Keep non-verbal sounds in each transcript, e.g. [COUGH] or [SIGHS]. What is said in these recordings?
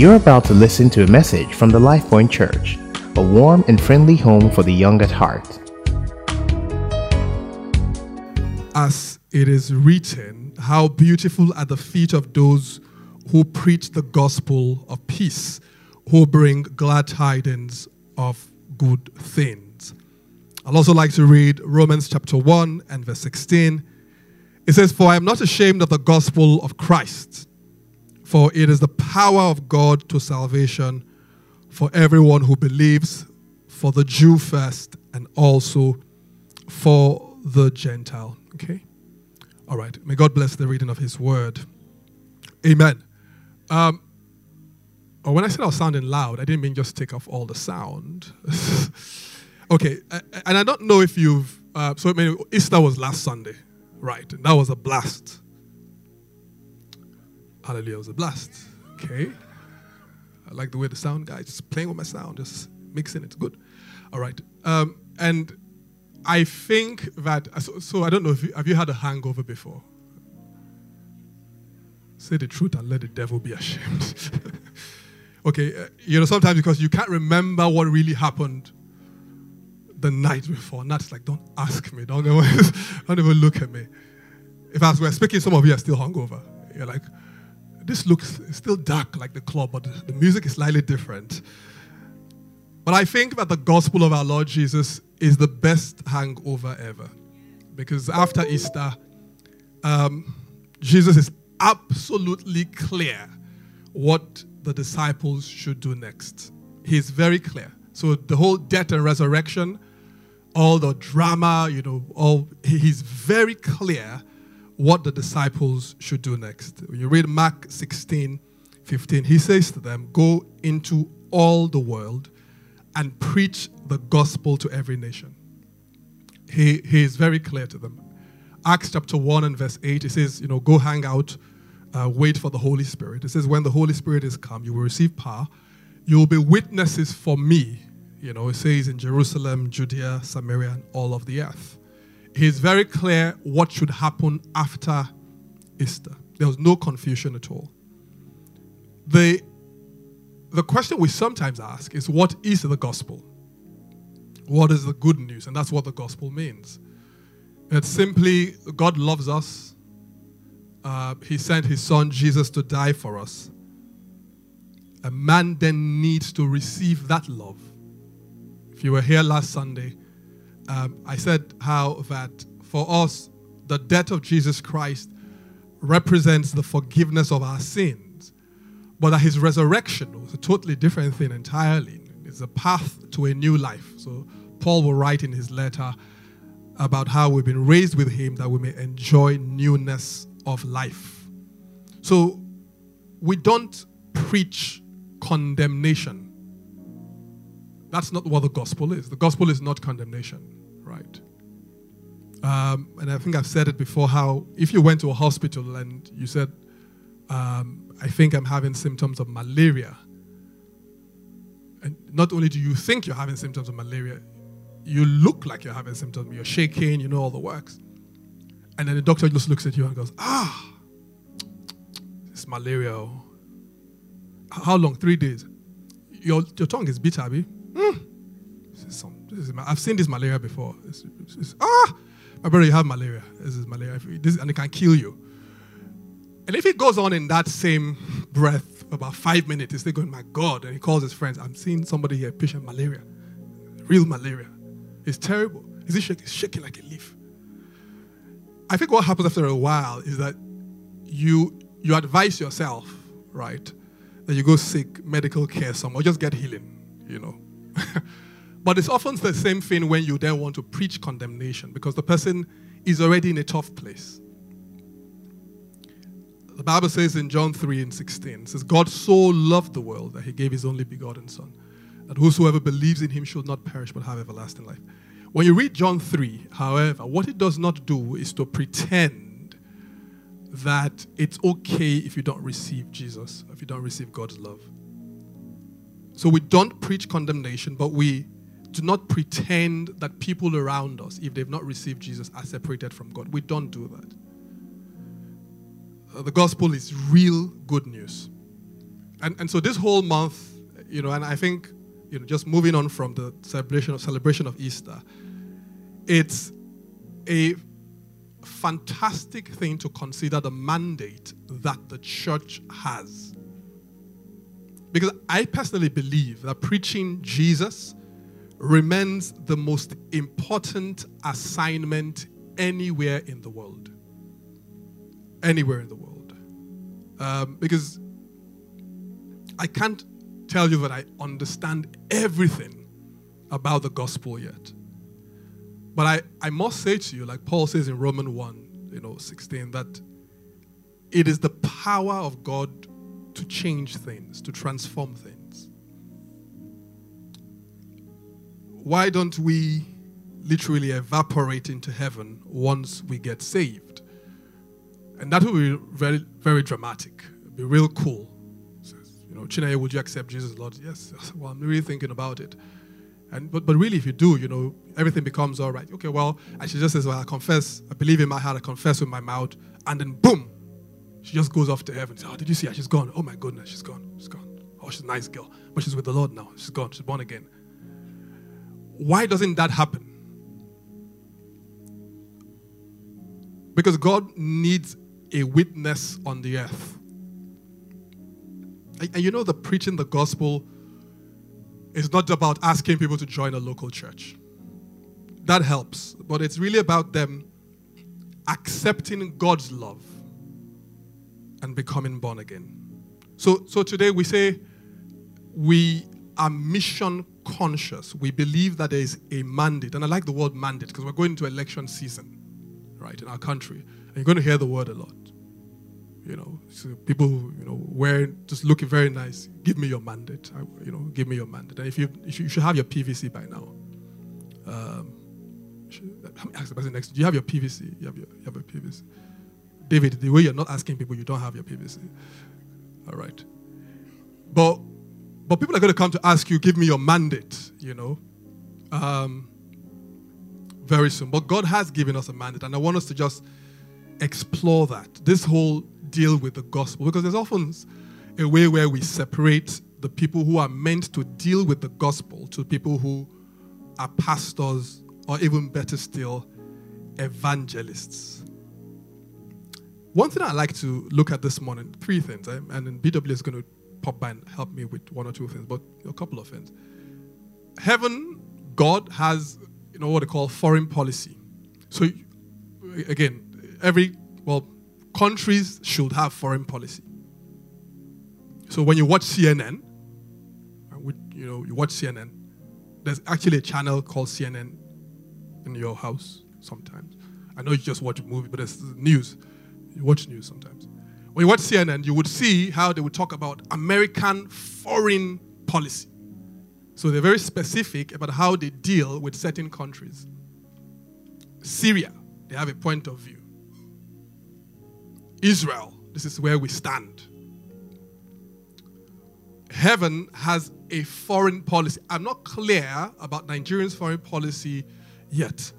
You're about to listen to a message from the LifePoint Church, a warm and friendly home for the young at heart. As it is written, how beautiful are the feet of those who preach the gospel of peace, who bring glad tidings of good things. I'd also like to read Romans chapter 1 and verse 16. It says, For I am not ashamed of the gospel of Christ for it is the power of God to salvation for everyone who believes, for the Jew first, and also for the Gentile. Okay? All right. May God bless the reading of His word. Amen. Um, oh, when I said I was sounding loud, I didn't mean just take off all the sound. [LAUGHS] okay. And I don't know if you've, uh, so Easter was last Sunday, right? And that was a blast. Hallelujah was a blast. Okay. I like the way the sound guy just playing with my sound, just mixing it. Good. All right. Um, and I think that, so, so I don't know if you, have you had a hangover before? Say the truth and let the devil be ashamed. [LAUGHS] okay, uh, you know, sometimes because you can't remember what really happened the night before. And that's like, don't ask me. Don't, [LAUGHS] don't even look at me. If I was speaking, some of you are still hungover. You're like, this looks still dark like the club, but the music is slightly different. But I think that the gospel of our Lord Jesus is the best hangover ever. Because after Easter, um, Jesus is absolutely clear what the disciples should do next. He's very clear. So the whole death and resurrection, all the drama, you know, all he's very clear what the disciples should do next. When you read Mark 16, 15, he says to them, Go into all the world and preach the gospel to every nation. He, he is very clear to them. Acts chapter 1 and verse 8, he says, You know, go hang out, uh, wait for the Holy Spirit. It says, When the Holy Spirit is come, you will receive power. You will be witnesses for me. You know, it says in Jerusalem, Judea, Samaria, and all of the earth he's very clear what should happen after Easter. There was no confusion at all. The, the question we sometimes ask is what is the gospel? What is the good news? And that's what the gospel means. It's simply God loves us. Uh, he sent his son Jesus to die for us. A man then needs to receive that love. If you were here last Sunday, um, I said how that for us, the death of Jesus Christ represents the forgiveness of our sins, but that his resurrection was a totally different thing entirely. It's a path to a new life. So Paul will write in his letter about how we've been raised with him that we may enjoy newness of life. So we don't preach condemnation. That's not what the gospel is. The gospel is not condemnation right? Um, and I think I've said it before how if you went to a hospital and you said, um, I think I'm having symptoms of malaria, and not only do you think you're having symptoms of malaria, you look like you're having symptoms. You're shaking, you know all the works. And then the doctor just looks at you and goes, Ah, it's malaria. How long? Three days. Your, your tongue is bitter, Abby. Mm. Some I've seen this malaria before. It's, it's, it's, ah, my brother, you have malaria. This is malaria, this, and it can kill you. And if it goes on in that same breath about five minutes, he's still going, my God. And he calls his friends, I'm seeing somebody here patient malaria, real malaria. It's terrible. Is shaking? Shaking like a leaf. I think what happens after a while is that you you advise yourself, right, that you go seek medical care somewhere, just get healing, you know. [LAUGHS] But it's often the same thing when you then want to preach condemnation because the person is already in a tough place. The Bible says in John 3 and 16, says, God so loved the world that he gave his only begotten Son, that whosoever believes in him should not perish but have everlasting life. When you read John 3, however, what it does not do is to pretend that it's okay if you don't receive Jesus, if you don't receive God's love. So we don't preach condemnation, but we do not pretend that people around us, if they've not received Jesus, are separated from God. We don't do that. Uh, the gospel is real good news. and, and so this whole month, you know, and I think, you know, just moving on from the celebration of celebration of Easter, it's a fantastic thing to consider the mandate that the church has. Because I personally believe that preaching Jesus remains the most important assignment anywhere in the world. Anywhere in the world. Um, because I can't tell you that I understand everything about the gospel yet. But I, I must say to you, like Paul says in Romans 1, you know, 16, that it is the power of God to change things, to transform things. Why don't we literally evaporate into heaven once we get saved? And that would be very, very dramatic. It'll be real cool. You know, Chineye, would you accept Jesus, Lord? Yes. [LAUGHS] Well, I'm really thinking about it. And but but really, if you do, you know, everything becomes all right. Okay, well, and she just says, Well, I confess, I believe in my heart, I confess with my mouth, and then boom, she just goes off to heaven. Says, oh, did you see her? She's gone. Oh my goodness, she's gone. She's gone. Oh, she's a nice girl. But she's with the Lord now. She's gone. She's born again. Why doesn't that happen? Because God needs a witness on the earth. And, and you know, the preaching the gospel is not about asking people to join a local church. That helps. But it's really about them accepting God's love and becoming born again. So, so today we say we are mission conscious. We believe that there is a mandate. And I like the word mandate because we're going into election season, right, in our country. And you're going to hear the word a lot. You know, so people, you know, wearing, just looking very nice. Give me your mandate. I, you know, give me your mandate. And if you, if you, you should have your PVC by now. Um, should, ask the person next. Do you have your PVC? You have your, you have your PVC. David, the way you're not asking people, you don't have your PVC. All right. But but people are going to come to ask you, give me your mandate, you know, um, very soon. But God has given us a mandate, and I want us to just explore that. This whole deal with the gospel, because there's often a way where we separate the people who are meant to deal with the gospel to people who are pastors, or even better still, evangelists. One thing I like to look at this morning, three things, eh, and BW is going to pop by and help me with one or two things, but a couple of things. Heaven, God has, you know, what they call foreign policy. So, again, every, well, countries should have foreign policy. So when you watch CNN, you know, you watch CNN, there's actually a channel called CNN in your house sometimes. I know you just watch a movie, but it's news. You watch news sometimes. When you watch CNN, you would see how they would talk about American foreign policy. So they're very specific about how they deal with certain countries. Syria, they have a point of view. Israel, this is where we stand. Heaven has a foreign policy. I'm not clear about Nigerians' foreign policy yet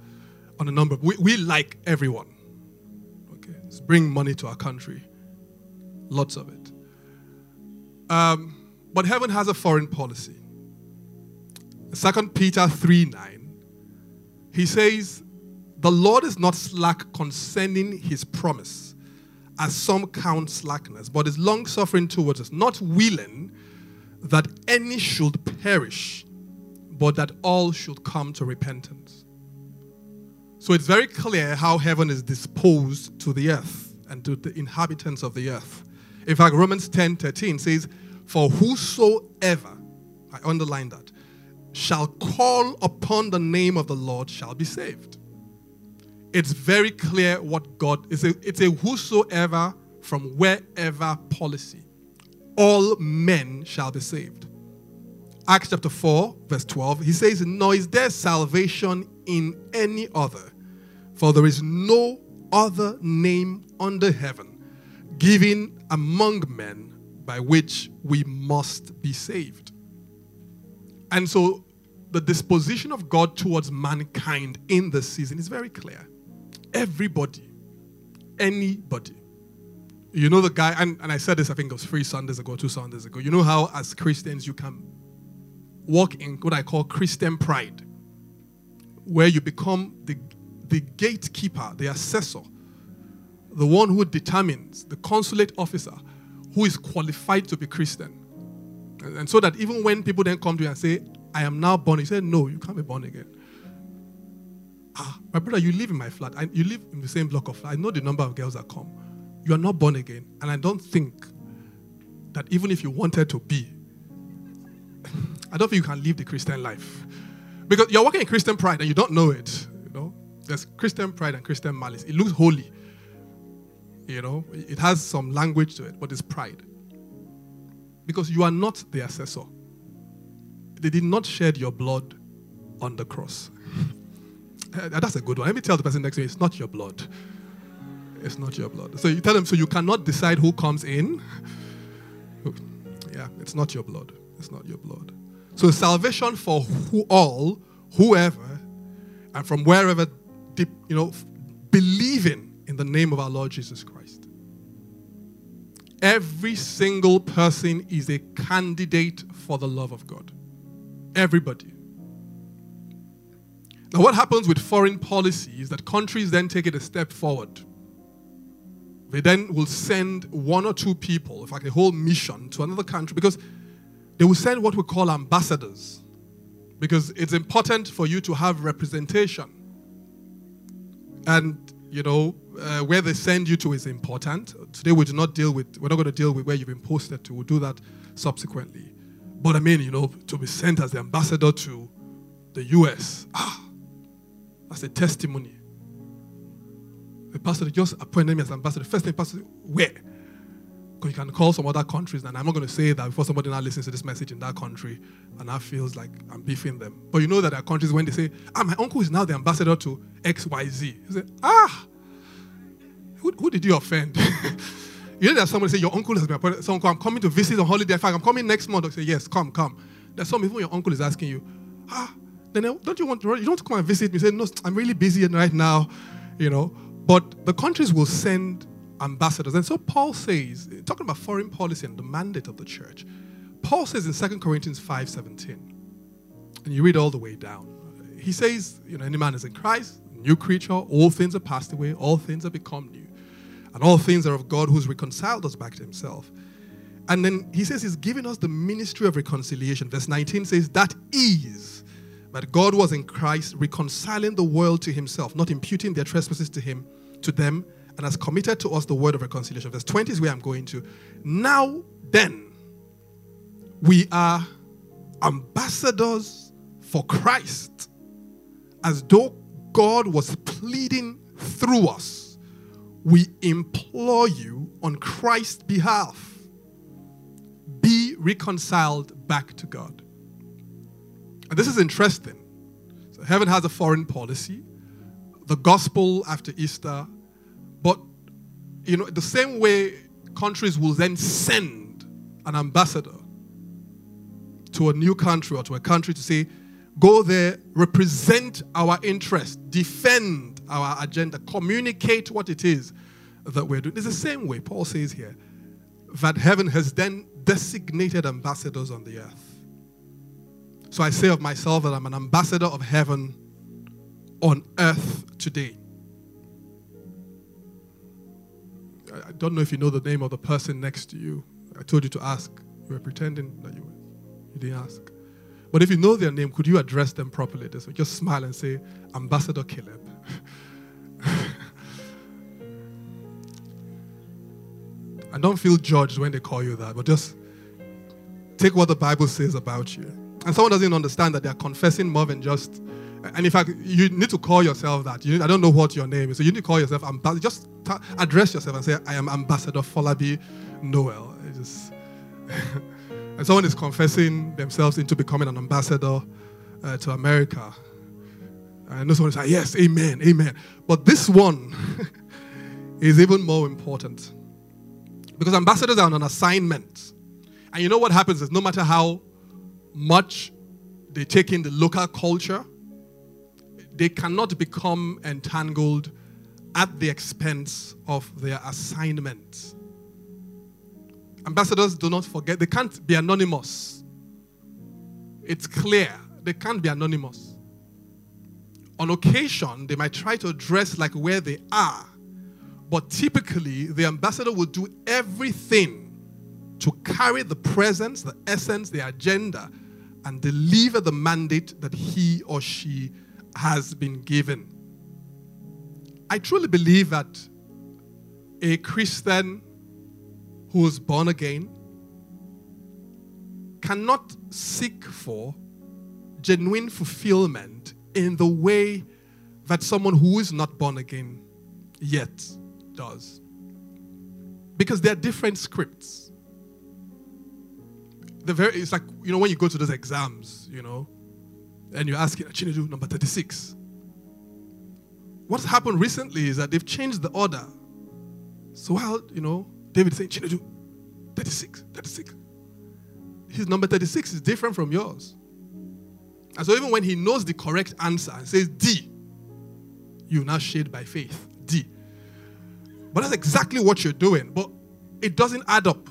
on a number. We, we like everyone Okay, bring money to our country. Lots of it. Um, but heaven has a foreign policy. Second Peter 3 9, he says, The Lord is not slack concerning his promise, as some count slackness, but is long suffering towards us, not willing that any should perish, but that all should come to repentance. So it's very clear how heaven is disposed to the earth and to the inhabitants of the earth. In fact, Romans 10 13 says, For whosoever, I underline that, shall call upon the name of the Lord shall be saved. It's very clear what God is. It's a whosoever from wherever policy. All men shall be saved. Acts chapter 4, verse 12, he says, Nor is there salvation in any other, for there is no other name under heaven given among men by which we must be saved. And so the disposition of God towards mankind in this season is very clear. Everybody, anybody You know the guy, and, and I said this, I think it was three Sundays ago, two Sundays ago. You know how, as Christians, you can walk in what I call Christian pride, where you become the, the gatekeeper, the assessor, the one who determines, the consulate officer who is qualified to be Christian. And, so that even when people then come to you and say, I am now born, you say, No, you can't be born again. Ah, my brother, you live in my flat. I, you live in the same block of flat. I know the number of girls that come you are not born again. And I don't think that even if you wanted to be, [LAUGHS] I don't think you can live the Christian life. Because you're walking in Christian pride and you don't know it. You know, there's Christian pride and Christian malice. It looks holy. You know, it has some language to it, but it's pride. Because you are not the assessor. They did not shed your blood on the cross. [LAUGHS] Eh, that's a good one. Let me tell the person next to me, it's not your blood. It's not your blood. So you tell them, so you cannot decide who comes in. [LAUGHS] Yeah, it's not your blood. It's not your blood. So salvation for who all, whoever, and from wherever, deep, you know, believing in the name of our Lord Jesus Christ. Every single person is a candidate for the love of God. Everybody. Now, what happens with foreign policy is that countries then take it a step forward they then will send one or two people, in fact, a whole mission to another country because they will send what we call ambassadors. Because it's important for you to have representation. And, you know, uh, where they send you to is important. Today we do not deal with, we're not going to deal with where you've been posted to. We'll do that subsequently. But I mean, you know, to be sent as the ambassador to the US, ah, that's a testimony the pastor just appointed me as ambassador. First thing, pastor, where? You can call some other countries, and I'm not going to say that before somebody now listens to this message in that country, and that feels like I'm beefing them. But you know that there are countries when they say, ah, my uncle is now the ambassador to XYZ. You say, ah, who, who did you offend? [LAUGHS] you know, there's somebody say, your uncle has been appointed. Someone I'm coming to visit on holiday. In fact, I'm coming next month. They say, yes, come, come. There's some even your uncle is asking you, ah, then don't you want to, you don't come and visit me? Say, no, I'm really busy right now, you know. But the countries will send ambassadors. And so Paul says, talking about foreign policy and the mandate of the church, Paul says in 2 Corinthians 5:17, and you read all the way down, he says, you know, any man is in Christ, new creature, all things are passed away, all things have become new. And all things are of God who's reconciled us back to himself. And then he says he's given us the ministry of reconciliation. Verse 19 says, that is that God was in Christ reconciling the world to himself, not imputing their trespasses to him, to them, and has committed to us the word of reconciliation. Verse 20 is where I'm going to. Now then, we are ambassadors for Christ, as though God was pleading through us. We implore you on Christ's behalf be reconciled back to God. And this is interesting. So heaven has a foreign policy, the gospel after Easter, you know, the same way countries will then send an ambassador to a new country or to a country to say, go there, represent our interest, defend our agenda, communicate what it is that we're doing. It's the same way Paul says here that heaven has then designated ambassadors on the earth. So I say of myself that I'm an ambassador of heaven on earth today. I don't know if you know the name of the person next to you. I told you to ask. You were pretending that you, you didn't ask. But if you know their name, could you address them properly? Just, just smile and say, Ambassador Caleb. [LAUGHS] and don't feel judged when they call you that, but just take what the Bible says about you. And someone doesn't understand that they're confessing more than just. And in fact, you need to call yourself that. You, I don't know what your name is, so you need to call yourself ambassador. Just address yourself and say, "I am Ambassador Folabi Noel." Just [LAUGHS] and someone is confessing themselves into becoming an ambassador uh, to America. And know someone is like, "Yes, Amen, Amen." But this one [LAUGHS] is even more important because ambassadors are on an assignment, and you know what happens is no matter how much they take in the local culture, they cannot become entangled at the expense of their assignment. Ambassadors do not forget, they can't be anonymous. It's clear, they can't be anonymous. On occasion, they might try to dress like where they are, but typically, the ambassador will do everything to carry the presence, the essence, the agenda, and deliver the mandate that he or she has been given. I truly believe that a Christian who is born again cannot seek for genuine fulfillment in the way that someone who is not born again yet does. Because there are different scripts. The very, it's like, you know, when you go to those exams, you know, and you're asking, Chinedu, number 36. What's happened recently is that they've changed the order. So while, you know, David saying, Chinedu, 36, 36. His number 36 is different from yours. And so even when he knows the correct answer and says D, you now shade by faith. D. But that's exactly what you're doing. But it doesn't add up.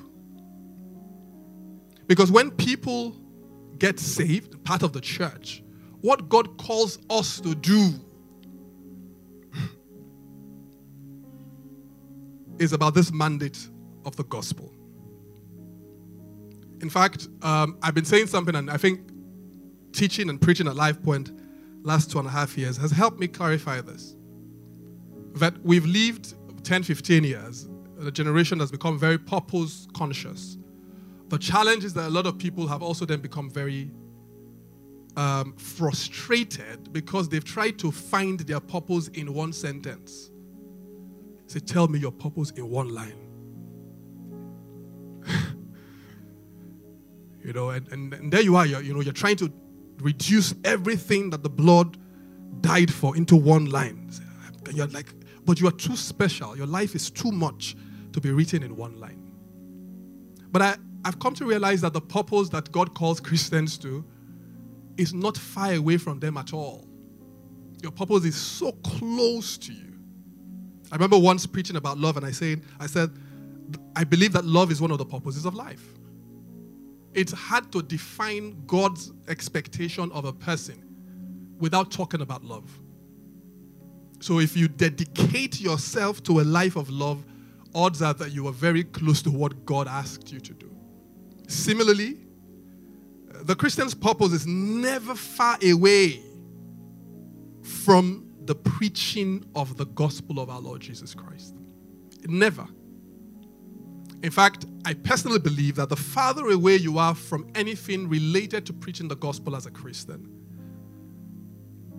Because when people get saved, part of the church, what God calls us to do [CLEARS THROAT] is about this mandate of the gospel. In fact, um, I've been saying something, and I think teaching and preaching at Life Point last two and a half years has helped me clarify this. That we've lived 10, 15 years, the generation has become very purpose conscious. The challenge is that a lot of people have also then become very um, frustrated because they've tried to find their purpose in one sentence. Say, tell me your purpose in one line. [LAUGHS] you know, and, and, and there you are, you're, you know, you're trying to reduce everything that the blood died for into one line. You're like, but you are too special. Your life is too much to be written in one line. But I, I've come to realize that the purpose that God calls Christians to is not far away from them at all. Your purpose is so close to you. I remember once preaching about love, and I said, I said, I believe that love is one of the purposes of life. It's hard to define God's expectation of a person without talking about love. So if you dedicate yourself to a life of love, odds are that you are very close to what God asked you to do. Similarly, the Christian's purpose is never far away from the preaching of the gospel of our Lord Jesus Christ. Never. In fact, I personally believe that the farther away you are from anything related to preaching the gospel as a Christian,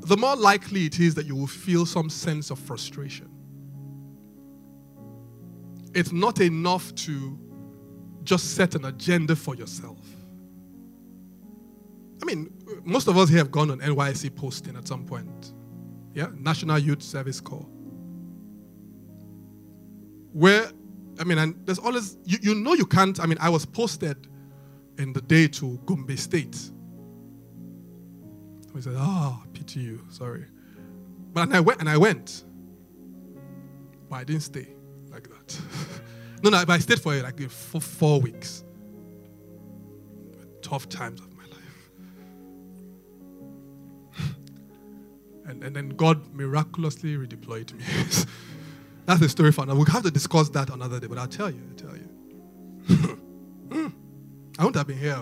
the more likely it is that you will feel some sense of frustration. It's not enough to just set an agenda for yourself. I mean, most of us here have gone on NYSC posting at some point. Yeah, National Youth Service Corps. Where, I mean, and there's always, you, you know, you can't. I mean, I was posted in the day to Gombe State. We said, ah, oh, you, sorry. But and I went, and I went. But I didn't stay like that. [LAUGHS] no, no, but I stayed for like for four weeks. Tough times And, and then God miraculously redeployed me. [LAUGHS] That's the story for now. We'll have to discuss that another day, but I'll tell you. I'll tell you. [LAUGHS] I wouldn't have been here.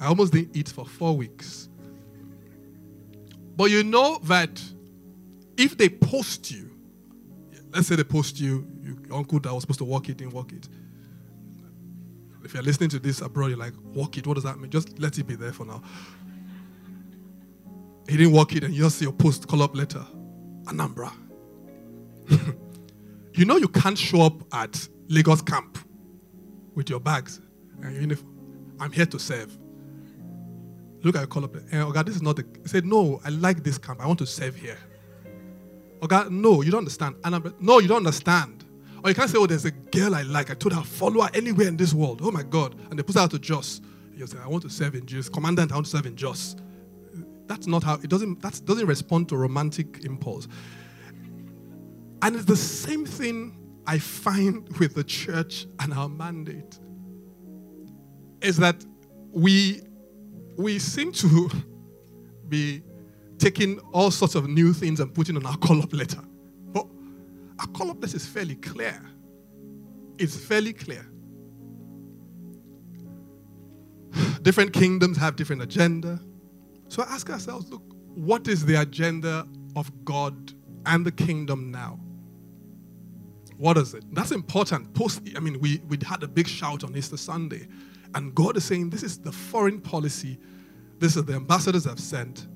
I almost didn't eat for four weeks. But you know that if they post you, let's say they post you, your uncle that was supposed to walk it didn't walk it. If you're listening to this abroad, you're like, walk it. What does that mean? Just let it be there for now. He didn't walk it, and you just see your post call up letter. Anambra. [LAUGHS] you know you can't show up at Lagos camp with your bags and your uniform. I'm here to serve. Look at your call up. Hey, eh, God, this is not the. He said, No, I like this camp. I want to serve here. Oh God, no, you don't understand. Anambra, no, you don't understand. Or you can't say, Oh, there's a girl I like. I told her, follow her anywhere in this world. Oh my God. And they put her out to Jos. You say, I want to serve in Jos. Commandant, I want to serve in Jos. That's not how it doesn't that doesn't respond to romantic impulse. And it's the same thing I find [LAUGHS] with the church and our mandate is that we we seem to [LAUGHS] be taking all sorts of new things and putting on our call up letter. But our call up letter is fairly clear. It's fairly clear. [SIGHS] Different kingdoms have different agenda. So ask ourselves, look, what is the agenda of God and the kingdom now? What is it? That's important. Post, I mean, we, we had a big shout on Easter Sunday, and God is saying this is the foreign policy, this is the ambassadors I've sent.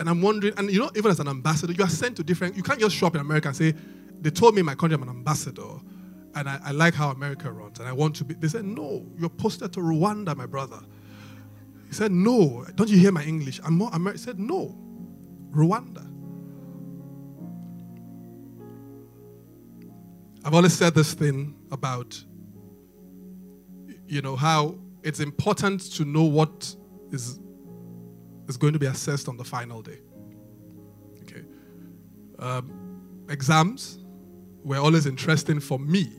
And I'm wondering, and you know, even as an ambassador, you are sent to different, you can't just show up in America and say, they told me in my country I'm an ambassador, and I, I like how America runs, and I want to be. They said, no, you're posted to Rwanda, my brother. Said, no, don't you hear my English? I'm more American. Said, no, Rwanda. I've always said this thing about, you know, how it's important to know what is, is going to be assessed on the final day. Okay. Um, exams were always interesting for me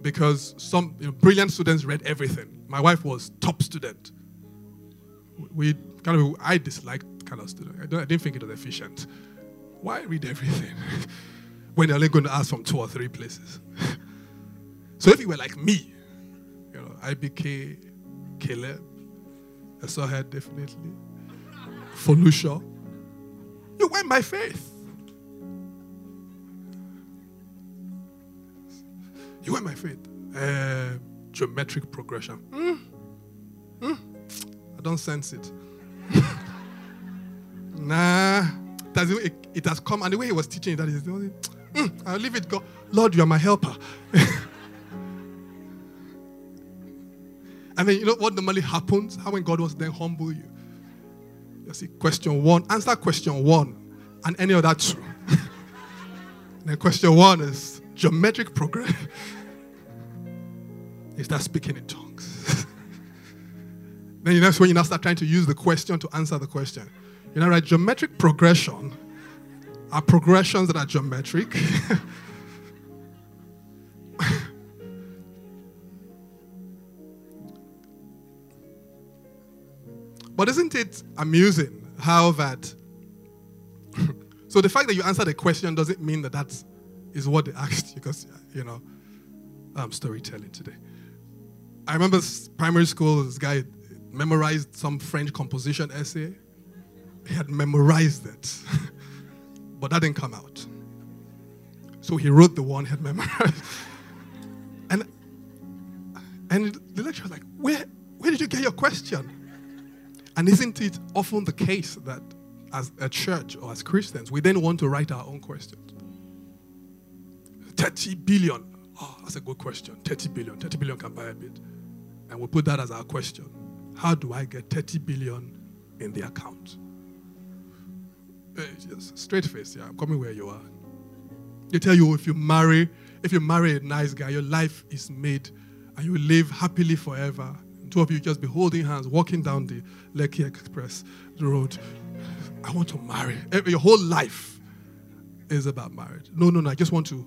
because some you know, brilliant students read everything. My wife was top student. We kind of I disliked kind of student. I, I didn't think it was efficient. Why read everything? [LAUGHS] when they're only going to ask from two or three places. [LAUGHS] so if you were like me, you know, IBK, Caleb, I saw her definitely, Felucia, you went by faith. You went by faith. Uh, geometric progression. Mm. Mm. I don't sense it. [LAUGHS] nah, it, it, has come, and the way he was teaching that is the only. [TSK] Mm, I'll leave it go. Lord, you are my helper. [LAUGHS] and then you know what normally happens? How when God wants then humble you. You see, question one, answer question one, and any other two. [LAUGHS] then question one is geometric progress. Is that speaking in tongues? Then know, when you now start trying to use the question to answer the question. You know, right? Geometric progression are progressions that are geometric. [LAUGHS] but isn't it amusing how that? so the fact that you answered a question doesn't mean that that is what they asked because you know, I'm storytelling today. I remember primary school. This guy memorized some French composition essay. He had memorized it. [LAUGHS] But that didn't come out. So he wrote the one he had memorized. [LAUGHS] and and the lecturer was like, where, where did you get your question? And isn't it often the case that as a church or as Christians, we then want to write our own questions? 30 billion. Oh, that's a good question. 30 billion. 30 billion can buy a bit. And we put that as our question. How do I get 30 billion in the account? Uh, straight face, yeah. I'm coming where you are. They tell you if you marry, if you marry a nice guy, your life is made and you live happily forever. Two of you just be holding hands, walking down the Lekki Express road. I want to marry. Your whole life is about marriage. No, no, no. I just want to.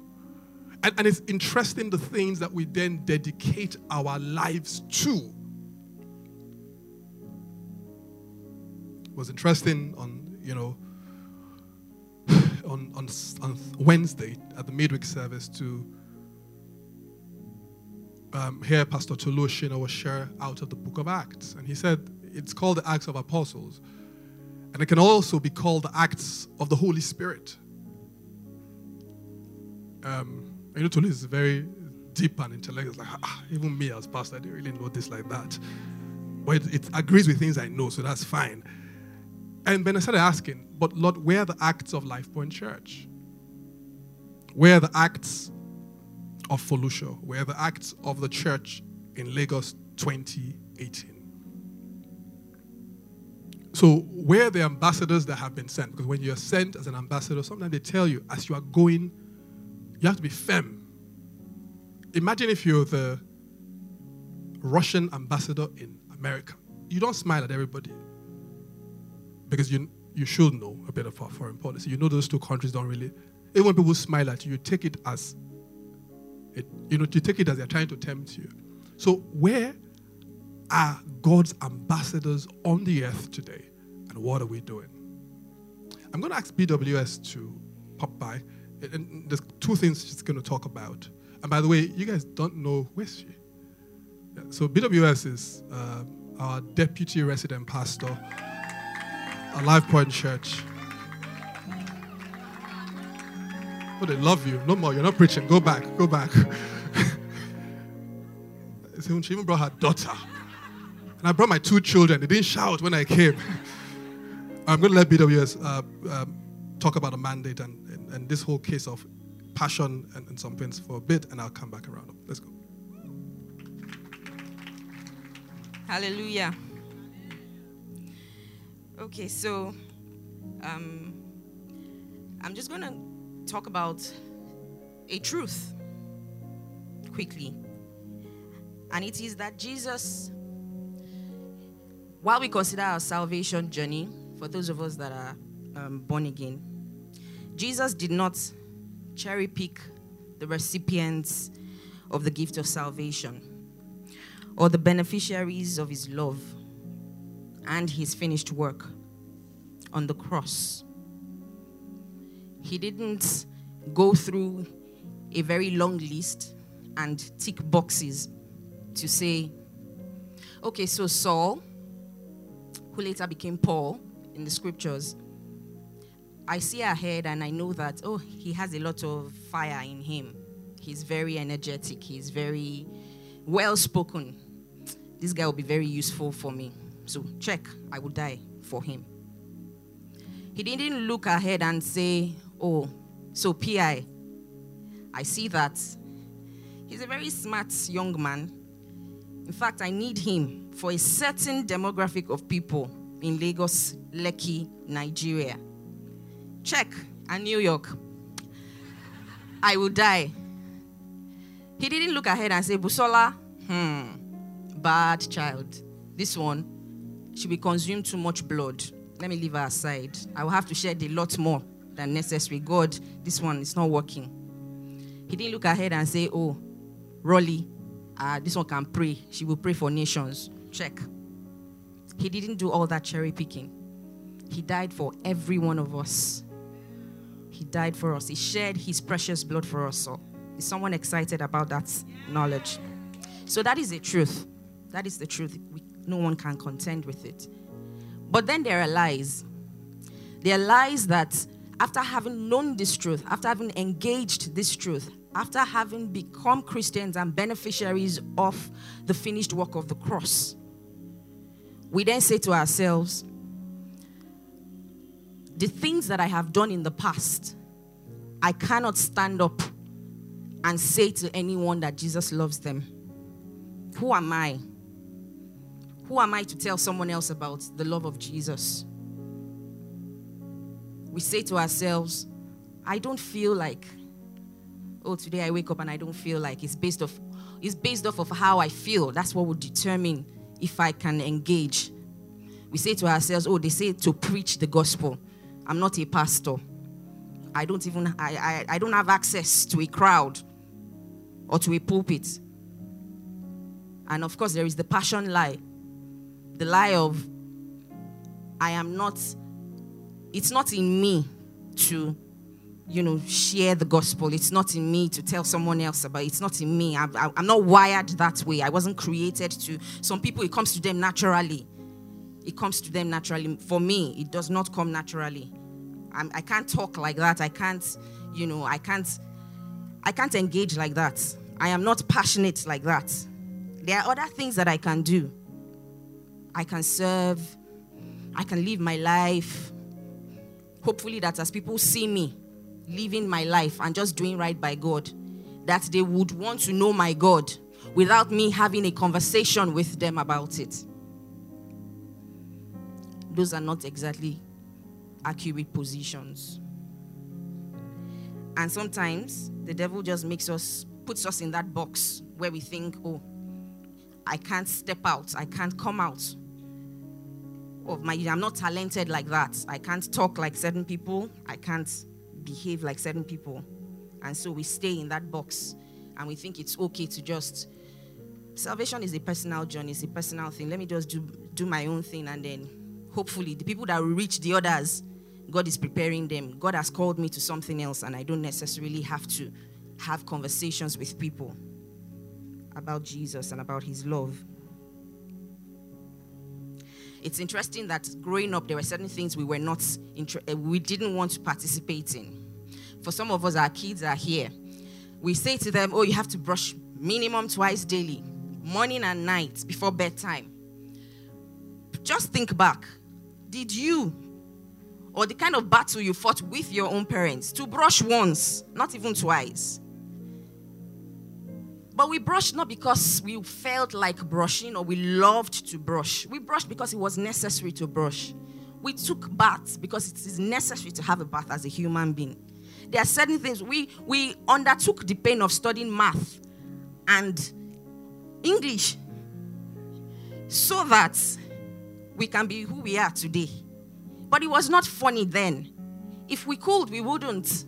And, and it's interesting the things that we then dedicate our lives to. Was interesting on, you know, [SIGHS] on, on, on Wednesday at the midweek service to um, hear Pastor Tolu Oshino share out of the book of Acts. And he said it's called the Acts of Apostles. And it can also be called the Acts of the Holy Spirit. Um, you know, Tolu is very deep and intellectual. It's like, ah, even me as pastor, I didn't really know this like that. But it, it agrees with things I know, so that's fine. And then I started asking, but Lord, where are the acts of Life Point Church? Where are the acts of Felucia? Where are the acts of the church in Lagos 2018? So, where are the ambassadors that have been sent? Because when you're sent as an ambassador, sometimes they tell you as you are going, you have to be firm. Imagine if you're the Russian ambassador in America. You don't smile at everybody because you you should know a bit of our foreign policy. You know those two countries don't really. Even when people smile at you, you take it as It, you know, you take it as they're trying to tempt you. So, where are God's ambassadors on the earth today? And what are we doing? I'm going to ask BWS to pop by. And there's two things she's going to talk about. And by the way, you guys don't know where's she? Yeah, so BWS is uh, our deputy resident pastor at Life Point Church. Oh, they love you. No more. You're not preaching. Go back. Go back. [LAUGHS] she even brought her daughter. And I brought my two children. They didn't shout when I came. [LAUGHS] I'm going to let BWS uh, um, talk about the mandate and, and, and, this whole case of passion and, and some things for a bit, and I'll come back around. Let's go. Hallelujah. Okay, so um, I'm just going to talk about a truth quickly. And it is that Jesus, while we consider our salvation journey, for those of us that are um, born again, Jesus did not cherry pick the recipients of the gift of salvation or the beneficiaries of his love and his finished work on the cross. He didn't go through a very long list and tick boxes to say, okay, so Saul, who later became Paul in the scriptures, I see ahead and I know that, oh, he has a lot of fire in him. He's very energetic, he's very well spoken. This guy will be very useful for me. So, check, I will die for him. He didn't look ahead and say, oh, so PI, I see that. He's a very smart young man. In fact, I need him for a certain demographic of people in Lagos, Lekki, Nigeria. Check, and New York. I will die. He didn't look ahead and say, Busola, hmm, bad child. This one, she will consume too much blood. Let me leave her aside. I will have to shed a lot more than necessary. God, this one is not working. He didn't look ahead and say, oh, Rolly, uh, this one can pray. She will pray for nations. Check. He didn't do all that cherry picking. He died for every one of us. He died for us. He shed his precious blood for us. So, is someone excited about that knowledge? So, that is the truth. That is the truth. We, no one can contend with it. But then there are lies. There are lies that, after having known this truth, after having engaged this truth, after having become Christians and beneficiaries of the finished work of the cross, we then say to ourselves, the things that I have done in the past, I cannot stand up and say to anyone that Jesus loves them. Who am I? Who am I to tell someone else about the love of Jesus? We say to ourselves, I don't feel like, oh, today I wake up and I don't feel like it's based off, it's based off of how I feel. That's what would determine if I can engage. We say to ourselves, oh, they say to preach the gospel. I'm not a pastor. I don't even I, I, I don't have access to a crowd or to a pulpit. And of course, there is the passion lie. The lie of I am not, it's not in me to, you know, share the gospel. It's not in me to tell someone else about it. It's not in me. I, I, I'm not wired that way. I wasn't created to. Some people, it comes to them naturally it comes to them naturally. For me, it does not come naturally. I'm, I can not talk like that. I can't, you know, I can't, I can't engage like that. I am not passionate like that. There are other things that I can do. I can serve. I can live my life. Hopefully, that as people see me living my life and just doing right by God, that they would want to know my God without me having a conversation with them about it those are not exactly accurate positions. And sometimes the devil just makes us, puts us in that box where we think, oh, I can't step out, I can't come out of my, I'm not talented like that. I can't talk like certain people, I can't behave like certain people. And so we stay in that box and we think it's okay to just salvation is a personal journey, it's a personal thing. Let me just do do my own thing and then hopefully the people that will reach the others, God is preparing them. God has called me to something else and I don't necessarily have to have conversations with people about Jesus and about his love. It's interesting that growing up there were certain things we were not uh, we didn't want to participate in. For some of us our kids are here. We say to them, "Oh, you have to brush minimum twice daily, morning and night before bedtime." Just think back. Did you or the kind of battle you fought with your own parents to brush once, not even twice? But we brushed not because we felt like brushing or we loved to brush. We brushed because it was necessary to brush. We took baths because it is necessary to have a bath as a human being. There are certain things we we undertook the pain of studying math and English so that we can be who we are today. But it was not funny then. If we could, we wouldn't.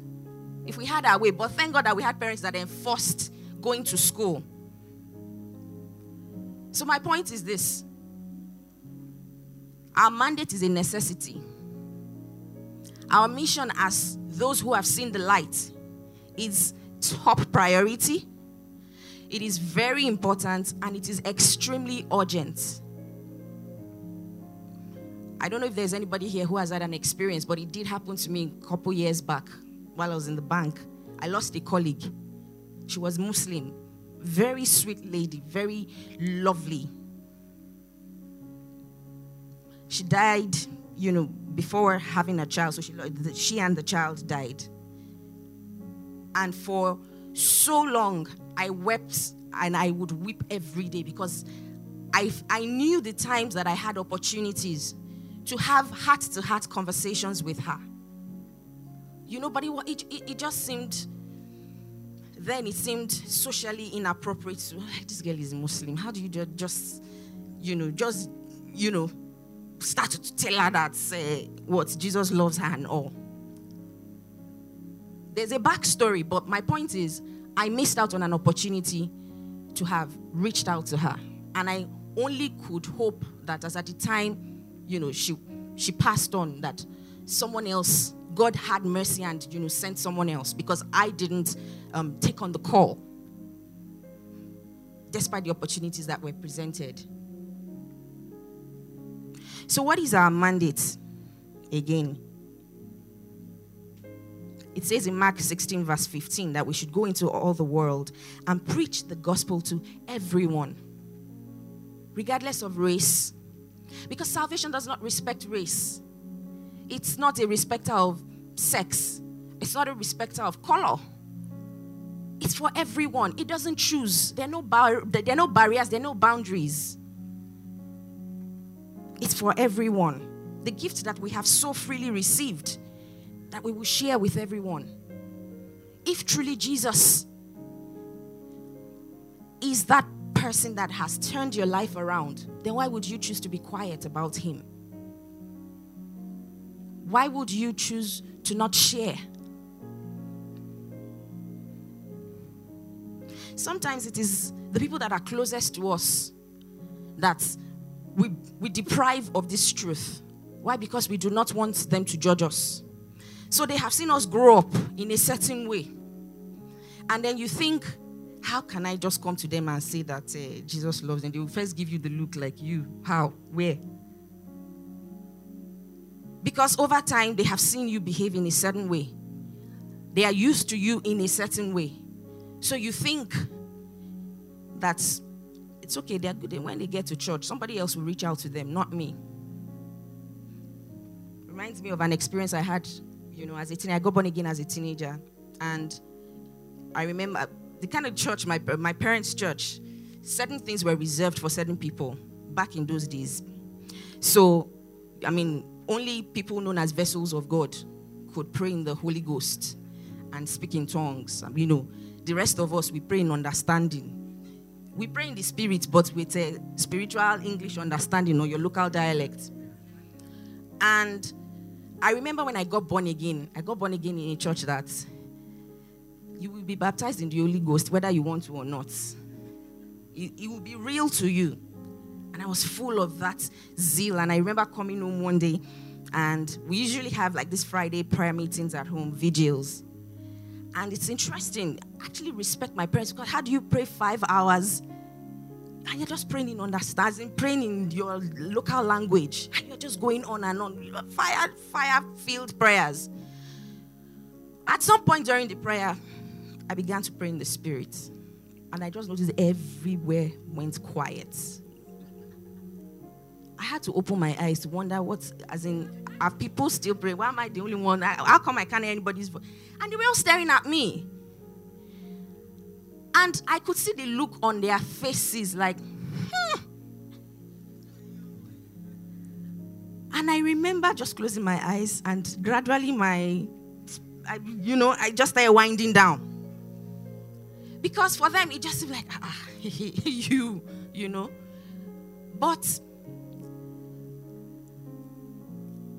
If we had our way. But thank God that we had parents that enforced going to school. So, my point is this our mandate is a necessity. Our mission as those who have seen the light is top priority. It is very important and it is extremely urgent. I don't know if there's anybody here who has had an experience, but it did happen to me a couple years back while I was in the bank. I lost a colleague she was Muslim. Very sweet lady, very lovely. She died, you know, before having a child. So she, she and the child died. And for so long, I wept and I would weep every day because I, I knew the times that I had opportunities to have heart to heart conversations with her. You know, but it, it, it just seemed then it seemed socially inappropriate to this girl is Muslim. How do you just, you know, just, you know, start to tell her that uh, what Jesus loves her and all. There's a backstory, but my point is, I missed out on an opportunity to have reached out to her, and I only could hope that as at the time, you know, she she passed on, that someone else God had mercy and you know sent someone else because I didn't um, take on the call, despite the opportunities that were presented. So, what is our mandate? Again, it says in Mark 16, verse 15, that we should go into all the world and preach the gospel to everyone, regardless of race, because salvation does not respect race. It's not a respecter of sex, it's not a respecter of color. It's for everyone. It doesn't choose. There are no, bar- there are no barriers, there are no boundaries. It's for everyone. The gift that we have so freely received that we will share with everyone. If truly Jesus is that person that has turned your life around, then why would you choose to be quiet about him? Why would you choose to not share? Sometimes it is the people that are closest to us that we, we deprive of this truth. Why? Because we do not want them to judge us. So they have seen us grow up in a certain way. And then you think, how can I just come to them and say that uh, Jesus loves them? They will first give you the look like you. How? Where? Because over time, they have seen you behave in a certain way. They are used to you in a certain way. So you think that it's okay, they're good. And when they get to church, somebody else will reach out to them, not me. Reminds me of an experience I had, you know, as a teenager. I got born again as a teenager. And I remember the kind of church, my, my parents' church, certain things were reserved for certain people back in those days. So, I mean, only people known as vessels of God could pray in the Holy Ghost and speak in tongues. You know, the rest of us, we pray in understanding. We pray in the spirit, but with a spiritual English understanding or your local dialect. And I remember when I got born again, I got born again in a church that you will be baptized in the Holy Ghost, whether you want to or not. It, it will be real to you. And I was full of that zeal. And I remember coming home one day, and we usually have like this Friday prayer meetings at home, vigils. And it's interesting. Actually respect my parents because how do you pray five hours? And you're just praying in understanding, praying in your local language. And you're just going on and on. Fire, fire filled prayers. At some point during the prayer, I began to pray in the spirit. And I just noticed everywhere went quiet. I had to open my eyes to wonder what, as in, are people still praying? Why am I the only one? How come I can't hear anybody's voice? And they were all staring at me. And I could see the look on their faces like, hmm. And I remember just closing my eyes and gradually my, I, you know, I just started winding down. Because for them, it just seemed like, ah, [LAUGHS] you, you know. But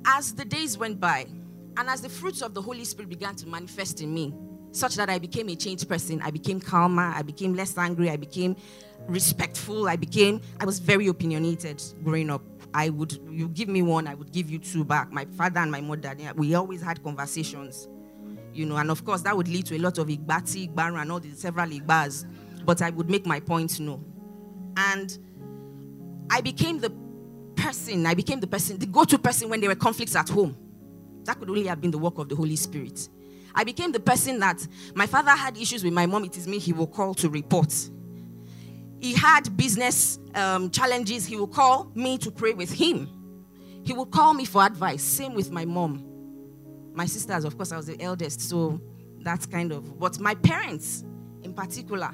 as the days went by, and as the fruits of the Holy Spirit began to manifest in me, such that I became a changed person, I became calmer, I became less angry, I became respectful, I became, I was very opinionated growing up. I would, you give me one, I would give you two back. My father and my mother, we always had conversations, you know, and of course that would lead to a lot of igbati, igbaru, and all the several igbas, but I would make my point known. And I became the person, I became the person, the go to person when there were conflicts at home. That could only have been the work of the Holy Spirit. I became the person that my father had issues with my mom, it is me he will call to report. He had business um, challenges, he will call me to pray with him. He will call me for advice. Same with my mom. My sisters, of course, I was the eldest, so that's kind of. But my parents, in particular,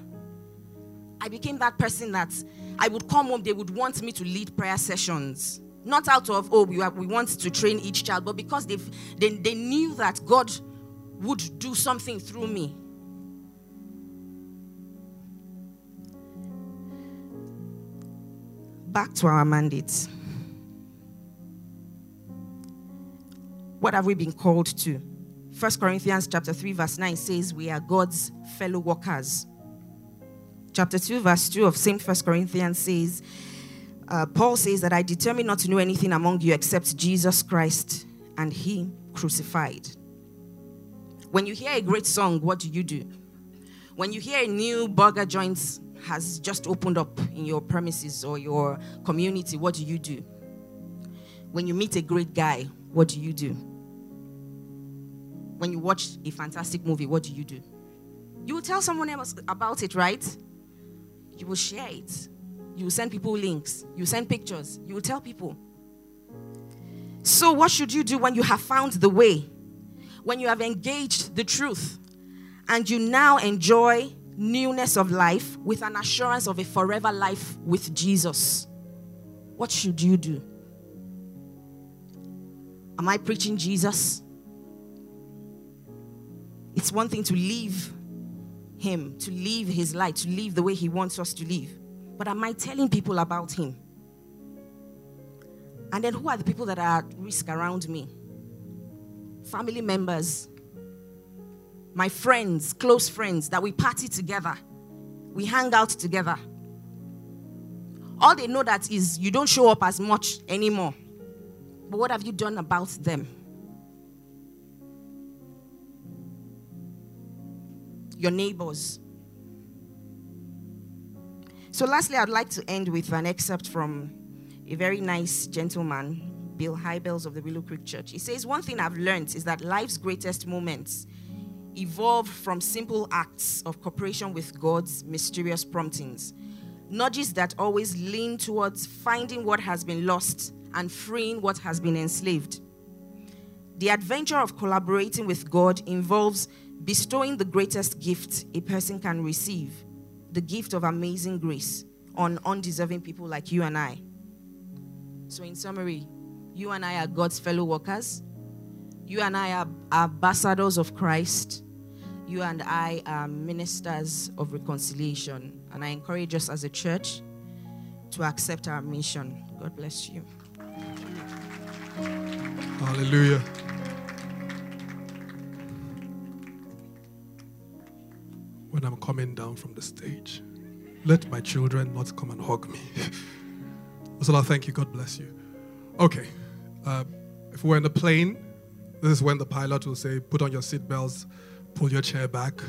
I became that person that I would come home, they would want me to lead prayer sessions. Not out of, oh, we, are, we want to train each child, but because they they, they knew that God would do something through me. Back to our mandate. What have we been called to? 1 Corinthians chapter 3 verse 9 says we are God's fellow workers chapter 2, verse 2 of same First Corinthians says, uh, Paul says that I determined not to know anything among you except Jesus Christ and Him crucified. When you hear a great song, what do you do? When you hear a new burger joint has just opened up in your premises or your community, what do you do? When you meet a great guy, what do you do? When you watch a fantastic movie, what do you do? You will tell someone else about it, right? You will share it. You will send people links. You send pictures. You will tell people. So, what should you do when you have found the way? When you have engaged the truth and you now enjoy newness of life with an assurance of a forever life with Jesus? What should you do? Am I preaching Jesus? It's one thing to leave him, to live his life, to live the way he wants us to live. But am I telling people about him? And then who are the people that are at risk around me? Family members, my friends, close friends that we party together, we hang out together. All they know that is you don't show up as much anymore. But what have you done about them? Your neighbors. So, lastly, I'd like to end with an excerpt from a very nice gentleman, Bill Hybels of the Willow Creek Church. He says, One thing I've learned is that life's greatest moments evolve from simple acts of cooperation with God's mysterious promptings, nudges that always lean towards finding what has been lost and freeing what has been enslaved. The adventure of collaborating with God involves bestowing the greatest gift a person can receive the gift of amazing grace on undeserving people like you and I. So, in summary, you and I are God's fellow workers. You and I are ambassadors of Christ. You and I are ministers of reconciliation. And I encourage us as a church to accept our mission. God bless you. Hallelujah. When I'm coming down from the stage. Let my children not come and hug me. [LAUGHS] so thank you. God bless you. Okay. Uh, if we're in the plane, this is when the pilot will say, put on your seatbelts, pull your chair back.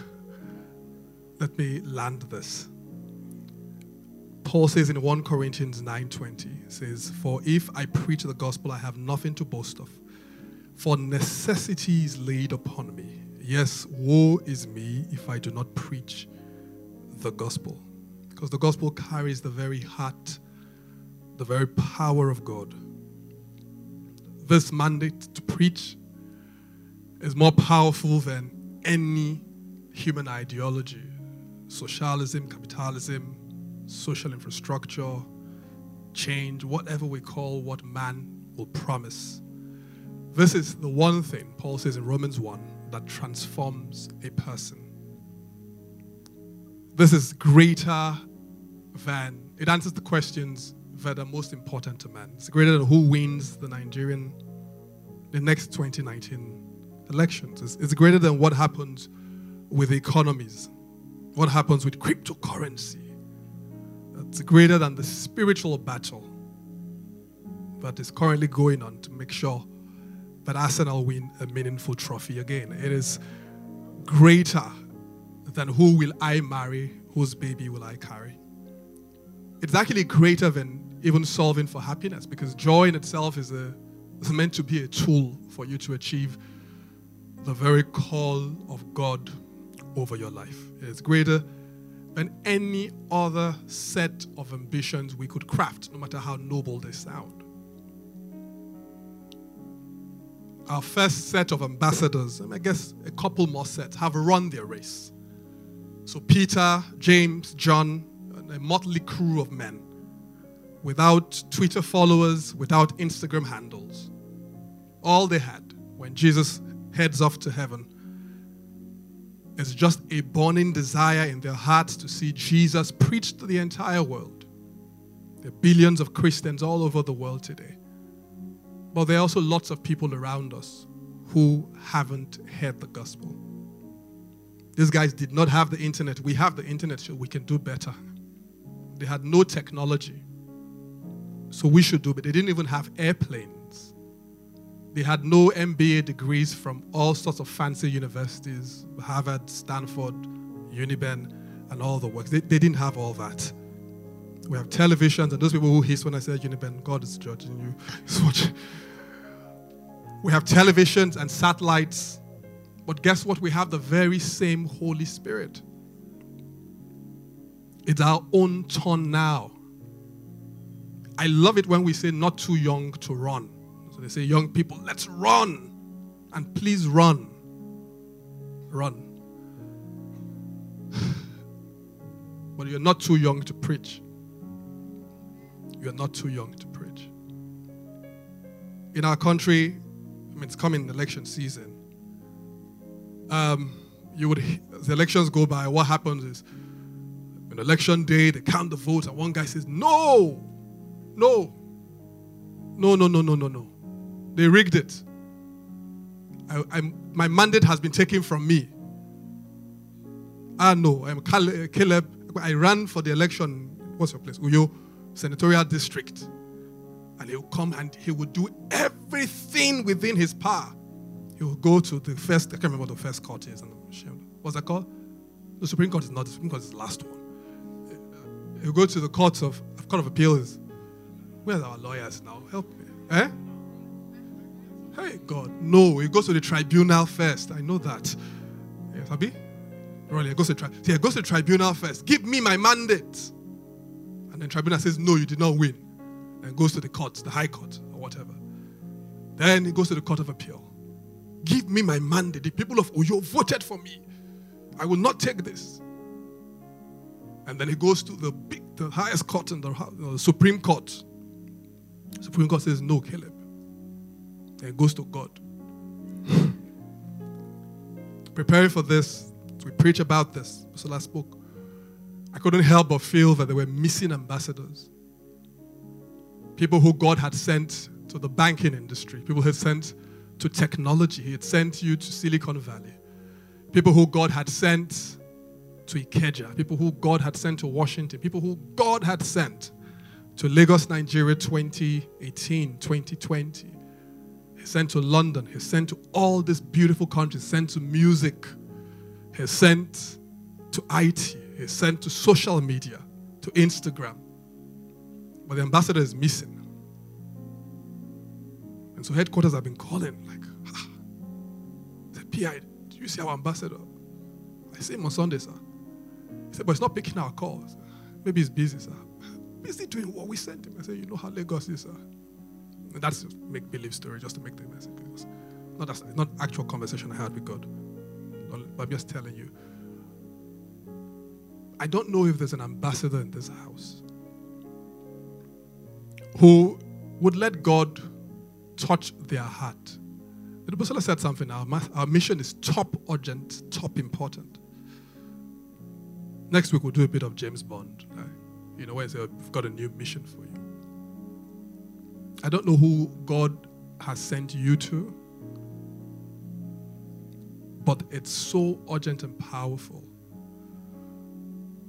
Let me land this. Paul says in 1 Corinthians 9:20 says, "For if I preach the gospel, I have nothing to boast of, for necessity is laid upon me. Yes, woe is me if I do not preach the gospel." Because the gospel carries the very heart, the very power of God. This mandate to preach is more powerful than any human ideology socialism, capitalism, social infrastructure, change, whatever we call what man will promise. This is the one thing Paul says in Romans 1 that transforms a person. This is greater than, it answers the questions that are most important to man. It's greater than who wins the Nigerian, the next 2019 elections. It's, it's greater than what happens with economies, what happens with cryptocurrency. It's greater than the spiritual battle that is currently going on to make sure that Arsenal win a meaningful trophy again. It is greater than who will I marry, whose baby will I carry. It's actually greater than even solving for happiness because joy in itself is, a, is meant to be a tool for you to achieve the very call of God over your life. It is greater than any other set of ambitions we could craft, no matter how noble they sound. Our first set of ambassadors, and I guess a couple more sets, have run their race. So Peter, James, John, a motley crew of men without Twitter followers, without Instagram handles. All they had when Jesus heads off to heaven. is just a burning desire in their hearts to see Jesus preach to the entire world. There are billions of Christians all over the world today. But there are also lots of people around us who haven't heard the gospel. These guys did not have the internet. We have the internet, so we can do better. They had no technology. So we should do, but they didn't even have airplanes. They had no MBA degrees from all sorts of fancy universities Harvard, Stanford, Uniben, and all the works. They, they didn't have all that. We have televisions, and those people who hiss when I say Uniben, God is judging you. [LAUGHS] We have televisions and satellites, but guess what? We have the very same Holy Spirit. It's our own turn now. I love it when we say not too young to run. So they say, young people, let's run. And please run. Run. [SIGHS] but you're not too young to preach. You're not too young to preach. In our country, I mean, it's coming election season. Um, you would, the elections go by, what happens is, an election day, they count the votes, and one guy says, No, no, no, no, no, no, no, no. They rigged it. I'm my mandate has been taken from me. Ah, no, I'm Caleb. I ran for the election. What's your place? Uyo Senatorial District. And he will come and he will do everything within his power. He will go to the first, I can't remember the first court is. What's that called? The Supreme Court is not the Supreme Court is the last one. He'll go to the courts of Court of Appeals. Where's our lawyers now? Help me. Eh? Hey, God. No, he goes to the tribunal first. I know that. Yes, Abi? Really, it goes to tri- yeah, it goes to the tribunal first. Give me my mandate. And then tribunal says, no, you did not win. And goes to the court, the high court, or whatever. Then it goes to the court of appeal. Give me my mandate. The people of Oyo voted for me. I will not take this. And then he goes to the big, the highest court in the, the Supreme Court. Supreme Court says, no, Caleb. And goes to God. [LAUGHS] Preparing for this, we preach about this. Last book. I couldn't help but feel that there were missing ambassadors. People who God had sent to the banking industry, people who had sent to technology, He had sent you to Silicon Valley. People who God had sent to Ikeja, people who God had sent to Washington, people who God had sent to Lagos, Nigeria 2018, 2020. He sent to London. He sent to all these beautiful countries. Sent to music. He sent to IT. He sent to social media, to Instagram. But the ambassador is missing. And so headquarters have been calling, like, ah. Said, PI, do you see our ambassador? I see him on Sunday, sir. He said, but he's not picking our calls. Maybe he's busy, sir. Busy doing what we sent him. I said, you know how Lagos is, sir. And that's a make believe story just to make the message. Not, not actual conversation I had with God. But I'm just telling you. I don't know if there's an ambassador in this house who would let God touch their heart. The apostle said something. Our, our mission is top urgent, top important. Next week we'll do a bit of James Bond. Right? You know, where say, we've got a new mission for you. I don't know who God has sent you to, but it's so urgent and powerful.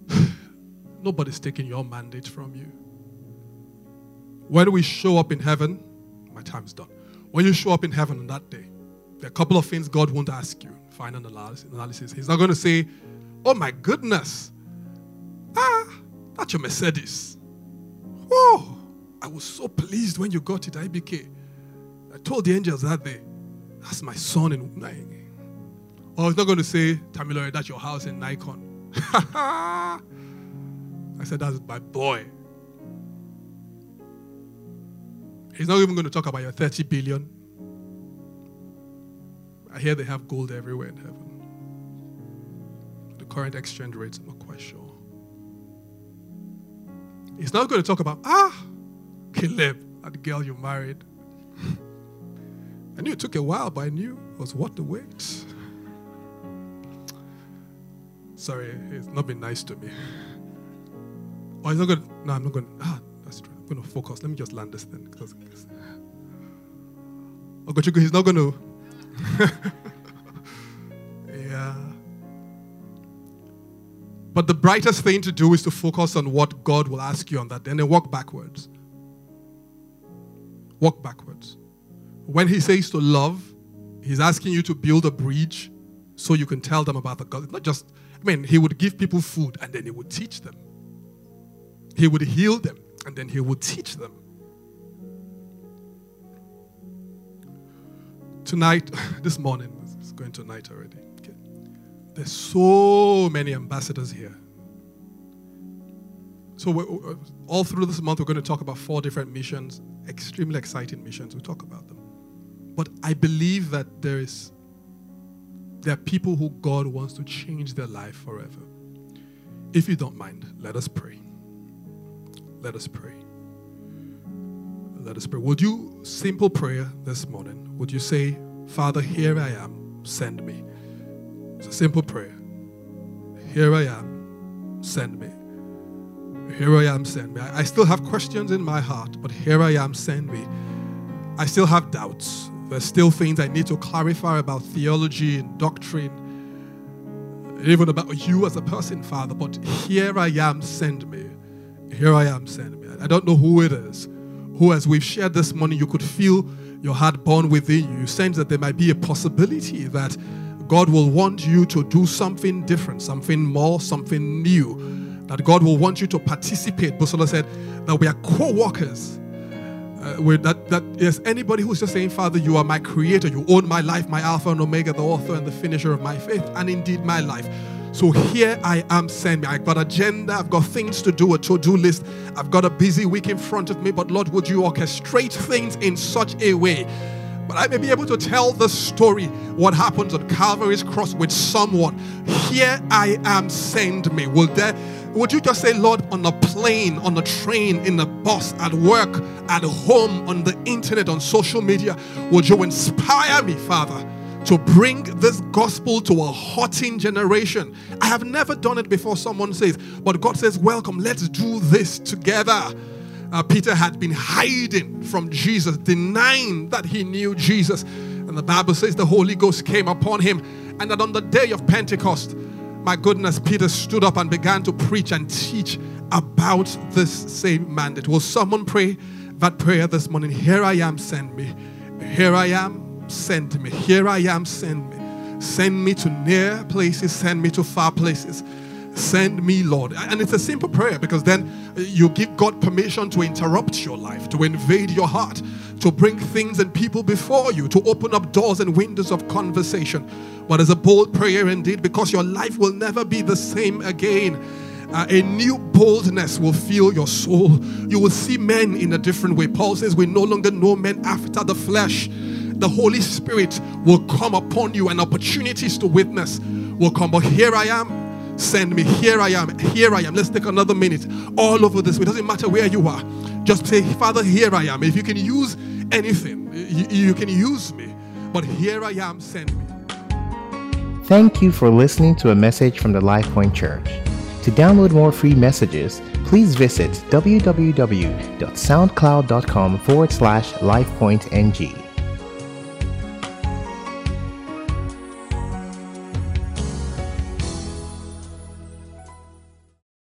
[SIGHS] Nobody's taking your mandate from you. When we show up in heaven, my time's done. When you show up in heaven on that day, there are a couple of things God won't ask you. Final analysis. He's not going to say, Oh my goodness, ah, that's your Mercedes. Oh, I was so pleased when you got it, IBK. I told the angels that day, that's my son in Nikon. Oh, he's not going to say, Tamilore, that's your house in Nikon. [LAUGHS] I said, that's my boy. He's not even going to talk about your 30 billion. I hear they have gold everywhere in heaven. The current exchange rates, I'm not quite sure. He's not going to talk about, ah, Caleb, that girl you married. I knew it took a while, but I knew it was worth the wait. Sorry, he's not been nice to me. Oh, he's not going to, no, I'm not going to, ah, going to focus. Let me just land this thing. Because, he's not going [LAUGHS] to. yeah. But the brightest thing to do is to focus on what God will ask you on that day and then walk backwards. Walk backwards. When he says to love, he's asking you to build a bridge so you can tell them about the God. Not just, I mean, he would give people food and then he would teach them. He would heal them and then he will teach them. Tonight, [LAUGHS] this morning, it's going tonight already. Okay. There's so many ambassadors here. So, uh, all through this month, we're going to talk about four different missions, extremely exciting missions. We'll talk about them. But I believe that there is there are people who God wants to change their life forever. If you don't mind, let us pray. Let us pray. Let us pray. Would you, simple prayer this morning, would you say, Father, here I am, send me? It's a simple prayer. Here I am, send me. Here I am, send me. I still have questions in my heart, but here I am, send me. I still have doubts. There's still things I need to clarify about theology and doctrine, even about you as a person, Father. But here I am, send me. Here I am, me. I don't know who it is, who, as we've shared this morning, you could feel your heart born within you. You sense that there might be a possibility that God will want you to do something different, something more, something new. That God will want you to participate. Busola said that we are co workers uh, that, that yes, anybody who's just saying, Father, you are my creator, you own my life, my Alpha and Omega, the author and the finisher of my faith, and indeed my life. So here I am, send me. I've got agenda, I've got things to do, a to-do list, I've got a busy week in front of me, but Lord, would you orchestrate things in such a way but I may be able to tell the story, what happens on Calvary's cross with someone. Here I am, send me. Will there would you just say, Lord, on a plane, on a train, in the bus, at work, at home, on the internet, on social media, would you inspire me, Father, to bring this gospel to a hurting generation? I have never done it before, someone says, but God says, Welcome, let's do this together. Uh, Peter had been hiding from Jesus, denying that he knew Jesus. And the Bible says the Holy Ghost came upon him, and that on the day of Pentecost, my goodness, Peter stood up and began to preach and teach about this same mandate. Will someone pray that prayer this morning? Here I am, send me. Here I am, send me. Here I am, send me. Send me to near places, send me to far places. Send me, Lord. And it's a simple prayer because then you give God permission to interrupt your life, to invade your heart, to bring things and people before you, to open up doors and windows of conversation. But it's a bold prayer indeed because your life will never be the same again. Uh, a new boldness will fill your soul. You will see men in a different way. Paul says, We no longer know men after the flesh. The Holy Spirit will come upon you, and opportunities to witness will come. But here I am Send me. Here I am. Here I am. Let's take another minute. All over this. It doesn't matter where you are. Just say, Father, here I am. If you can use anything, you, you can use me. But here I am. Send me. Thank you for listening to a message from the LifePoint Church. To download more free messages, please visit www.soundcloud.com forward slash lifepointng.